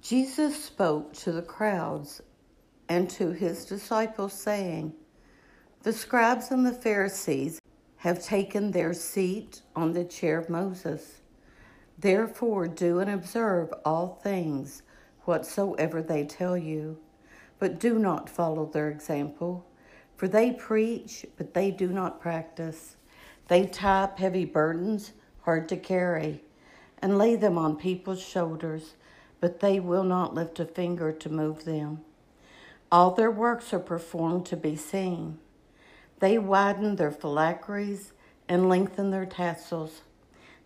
Jesus spoke to the crowds and to his disciples, saying, The scribes and the Pharisees have taken their seat on the chair of Moses. Therefore, do and observe all things whatsoever they tell you, but do not follow their example, for they preach, but they do not practice. They tie up heavy burdens hard to carry and lay them on people's shoulders but they will not lift a finger to move them. All their works are performed to be seen. They widen their phylacteries and lengthen their tassels.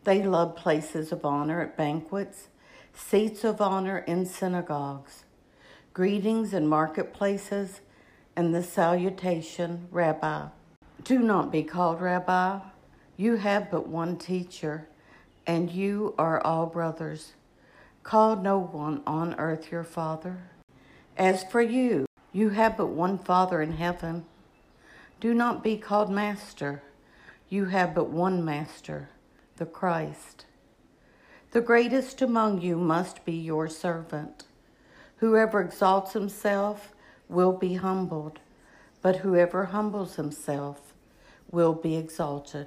They love places of honor at banquets, seats of honor in synagogues, greetings in marketplaces, and the salutation, Rabbi. Do not be called Rabbi. You have but one teacher, and you are all brothers. Call no one on earth your father. As for you, you have but one Father in heaven. Do not be called master. You have but one master, the Christ. The greatest among you must be your servant. Whoever exalts himself will be humbled, but whoever humbles himself will be exalted.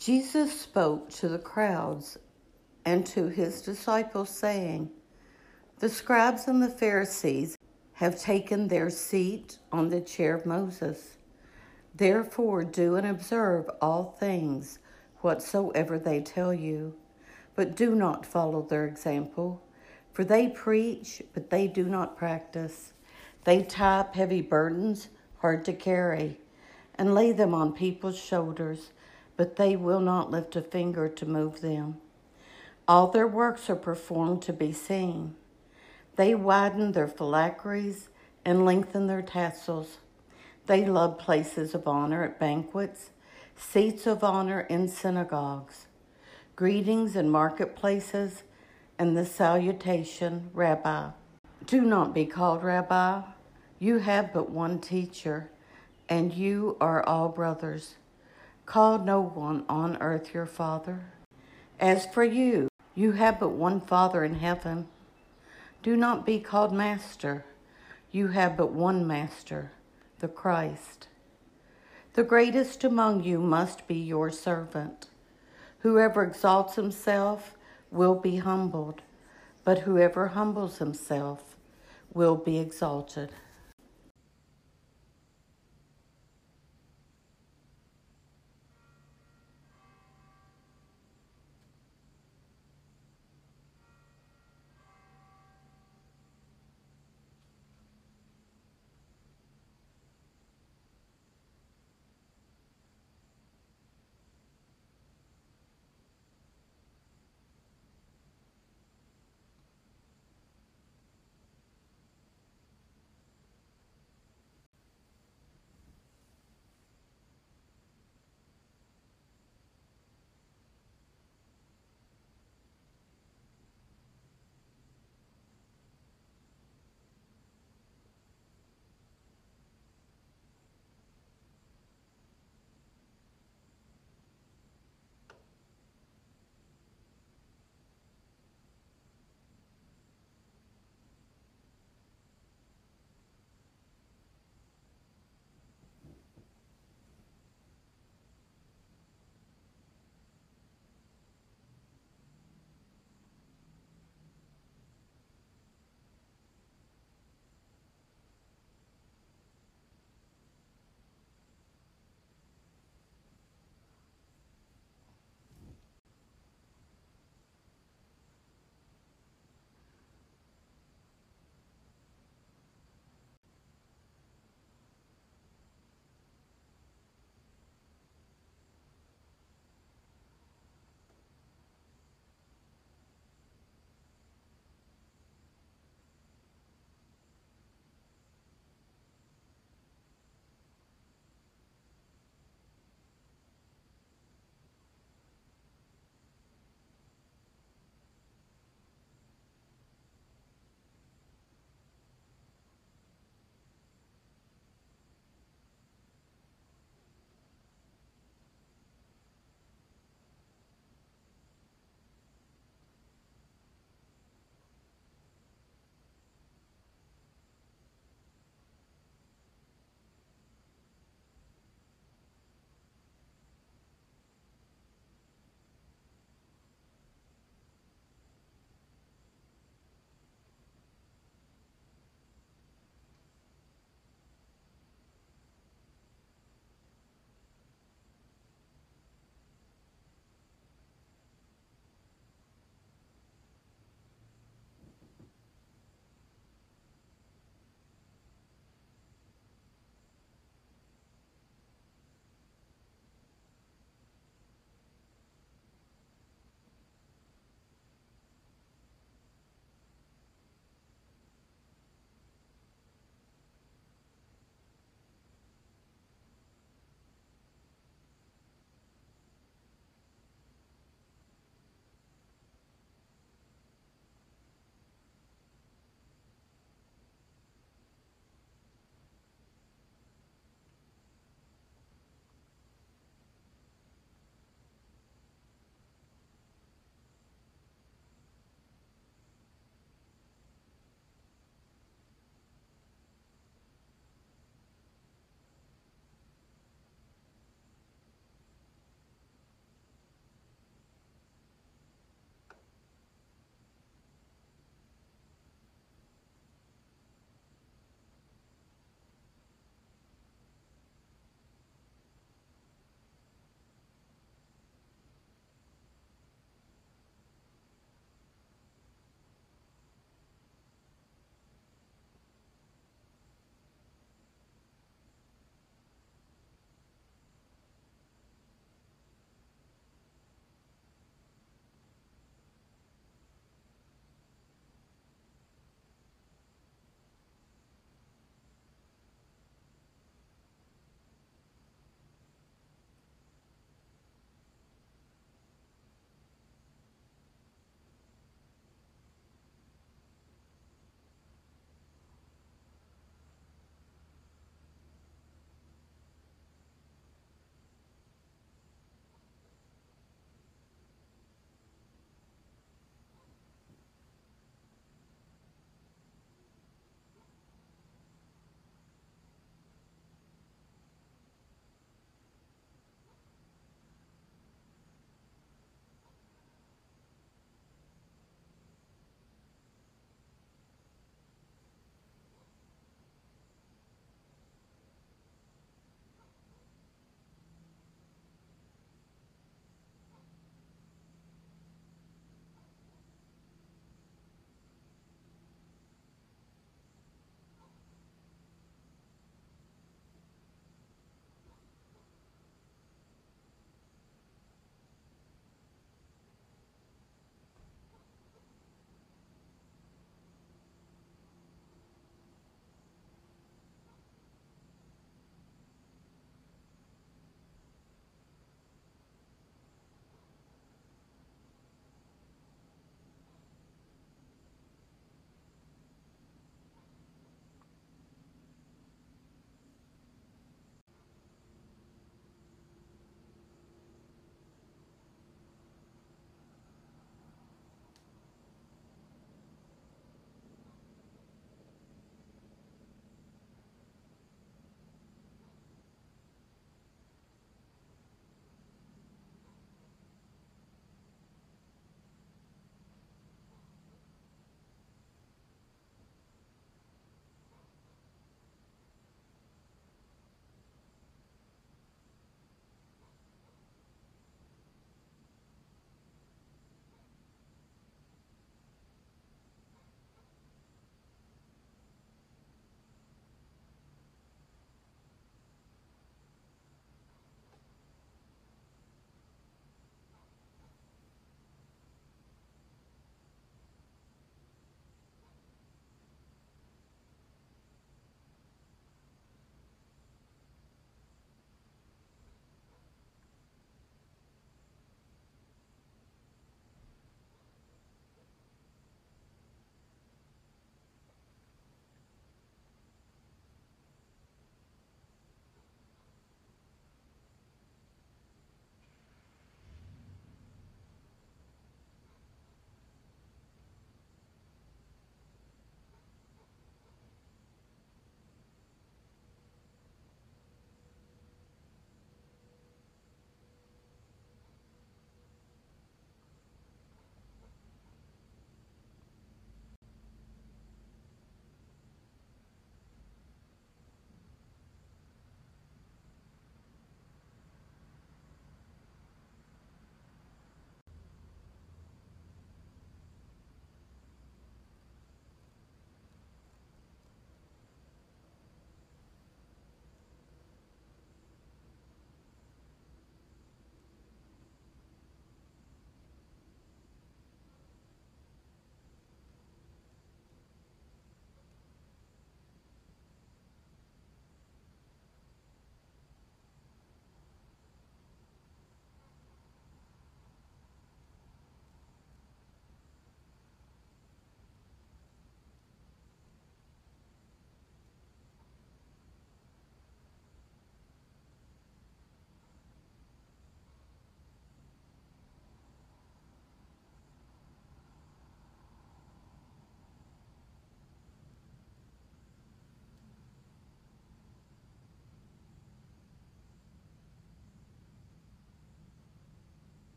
Jesus spoke to the crowds and to his disciples, saying, The scribes and the Pharisees have taken their seat on the chair of Moses. Therefore, do and observe all things whatsoever they tell you, but do not follow their example, for they preach, but they do not practice. They tie up heavy burdens, hard to carry, and lay them on people's shoulders but they will not lift a finger to move them. All their works are performed to be seen. They widen their phylacteries and lengthen their tassels. They love places of honor at banquets, seats of honor in synagogues, greetings in marketplaces, and the salutation, Rabbi. Do not be called Rabbi. You have but one teacher, and you are all brothers. Call no one on earth your father. As for you, you have but one Father in heaven. Do not be called master. You have but one master, the Christ. The greatest among you must be your servant. Whoever exalts himself will be humbled, but whoever humbles himself will be exalted.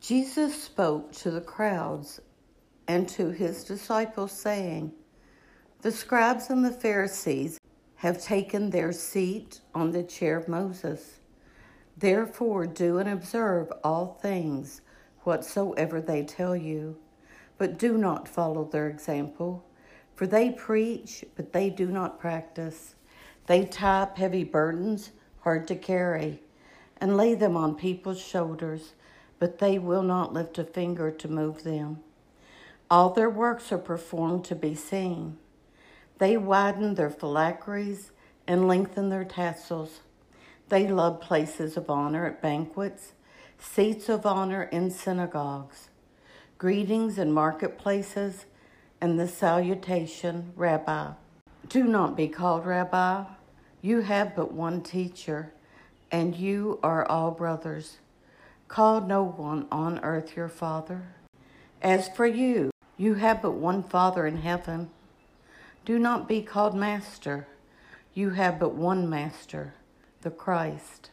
Jesus spoke to the crowds and to his disciples, saying, The scribes and the Pharisees have taken their seat on the chair of Moses. Therefore, do and observe all things whatsoever they tell you, but do not follow their example, for they preach, but they do not practice. They tie up heavy burdens hard to carry and lay them on people's shoulders, but they will not lift a finger to move them. All their works are performed to be seen. They widen their phylacteries and lengthen their tassels. They love places of honor at banquets, seats of honor in synagogues, greetings in marketplaces, and the salutation, Rabbi. Do not be called Rabbi. You have but one teacher, and you are all brothers. Call no one on earth your father. As for you, you have but one Father in heaven. Do not be called master. You have but one master, the Christ.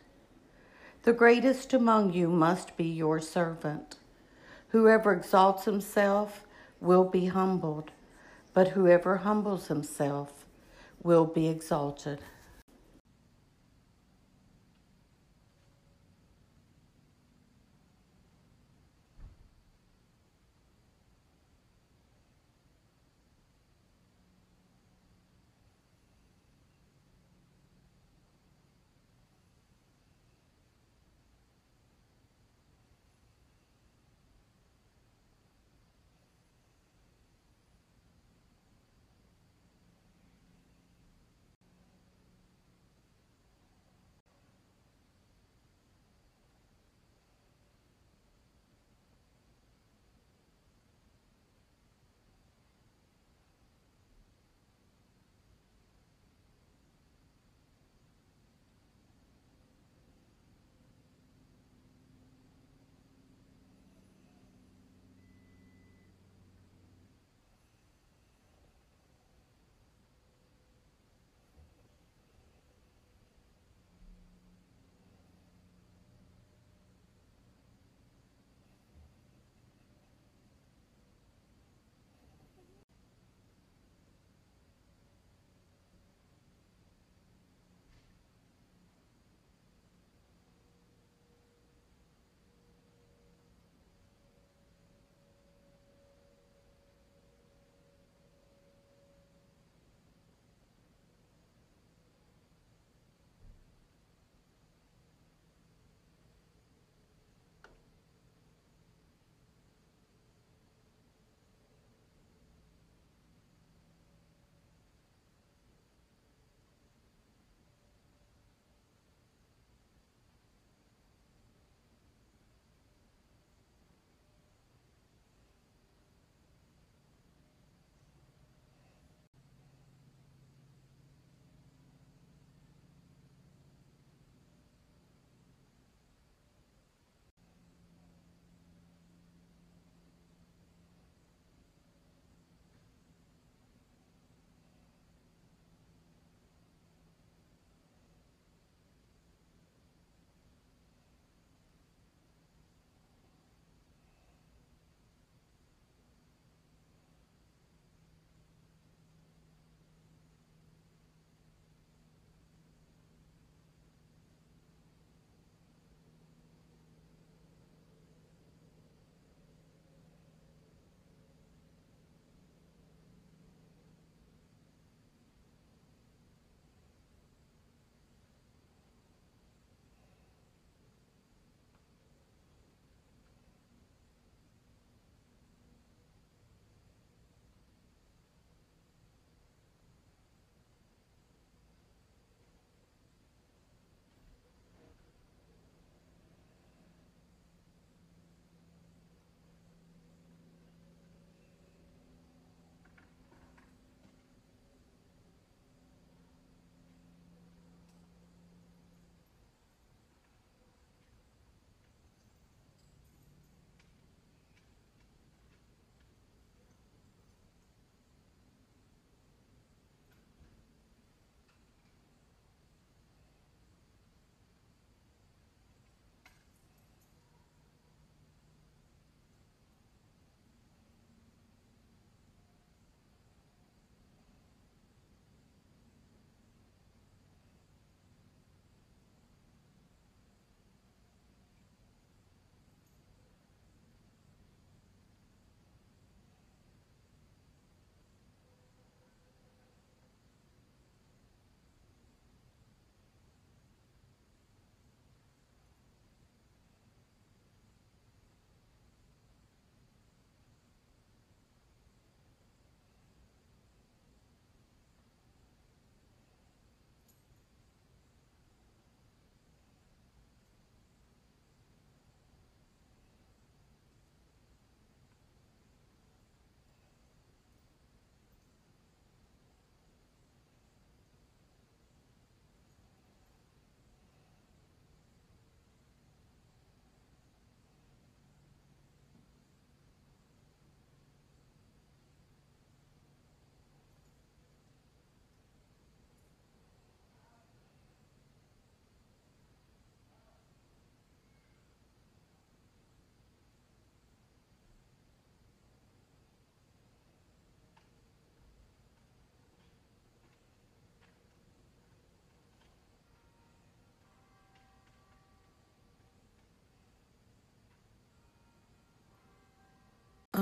The greatest among you must be your servant. Whoever exalts himself will be humbled, but whoever humbles himself will be exalted.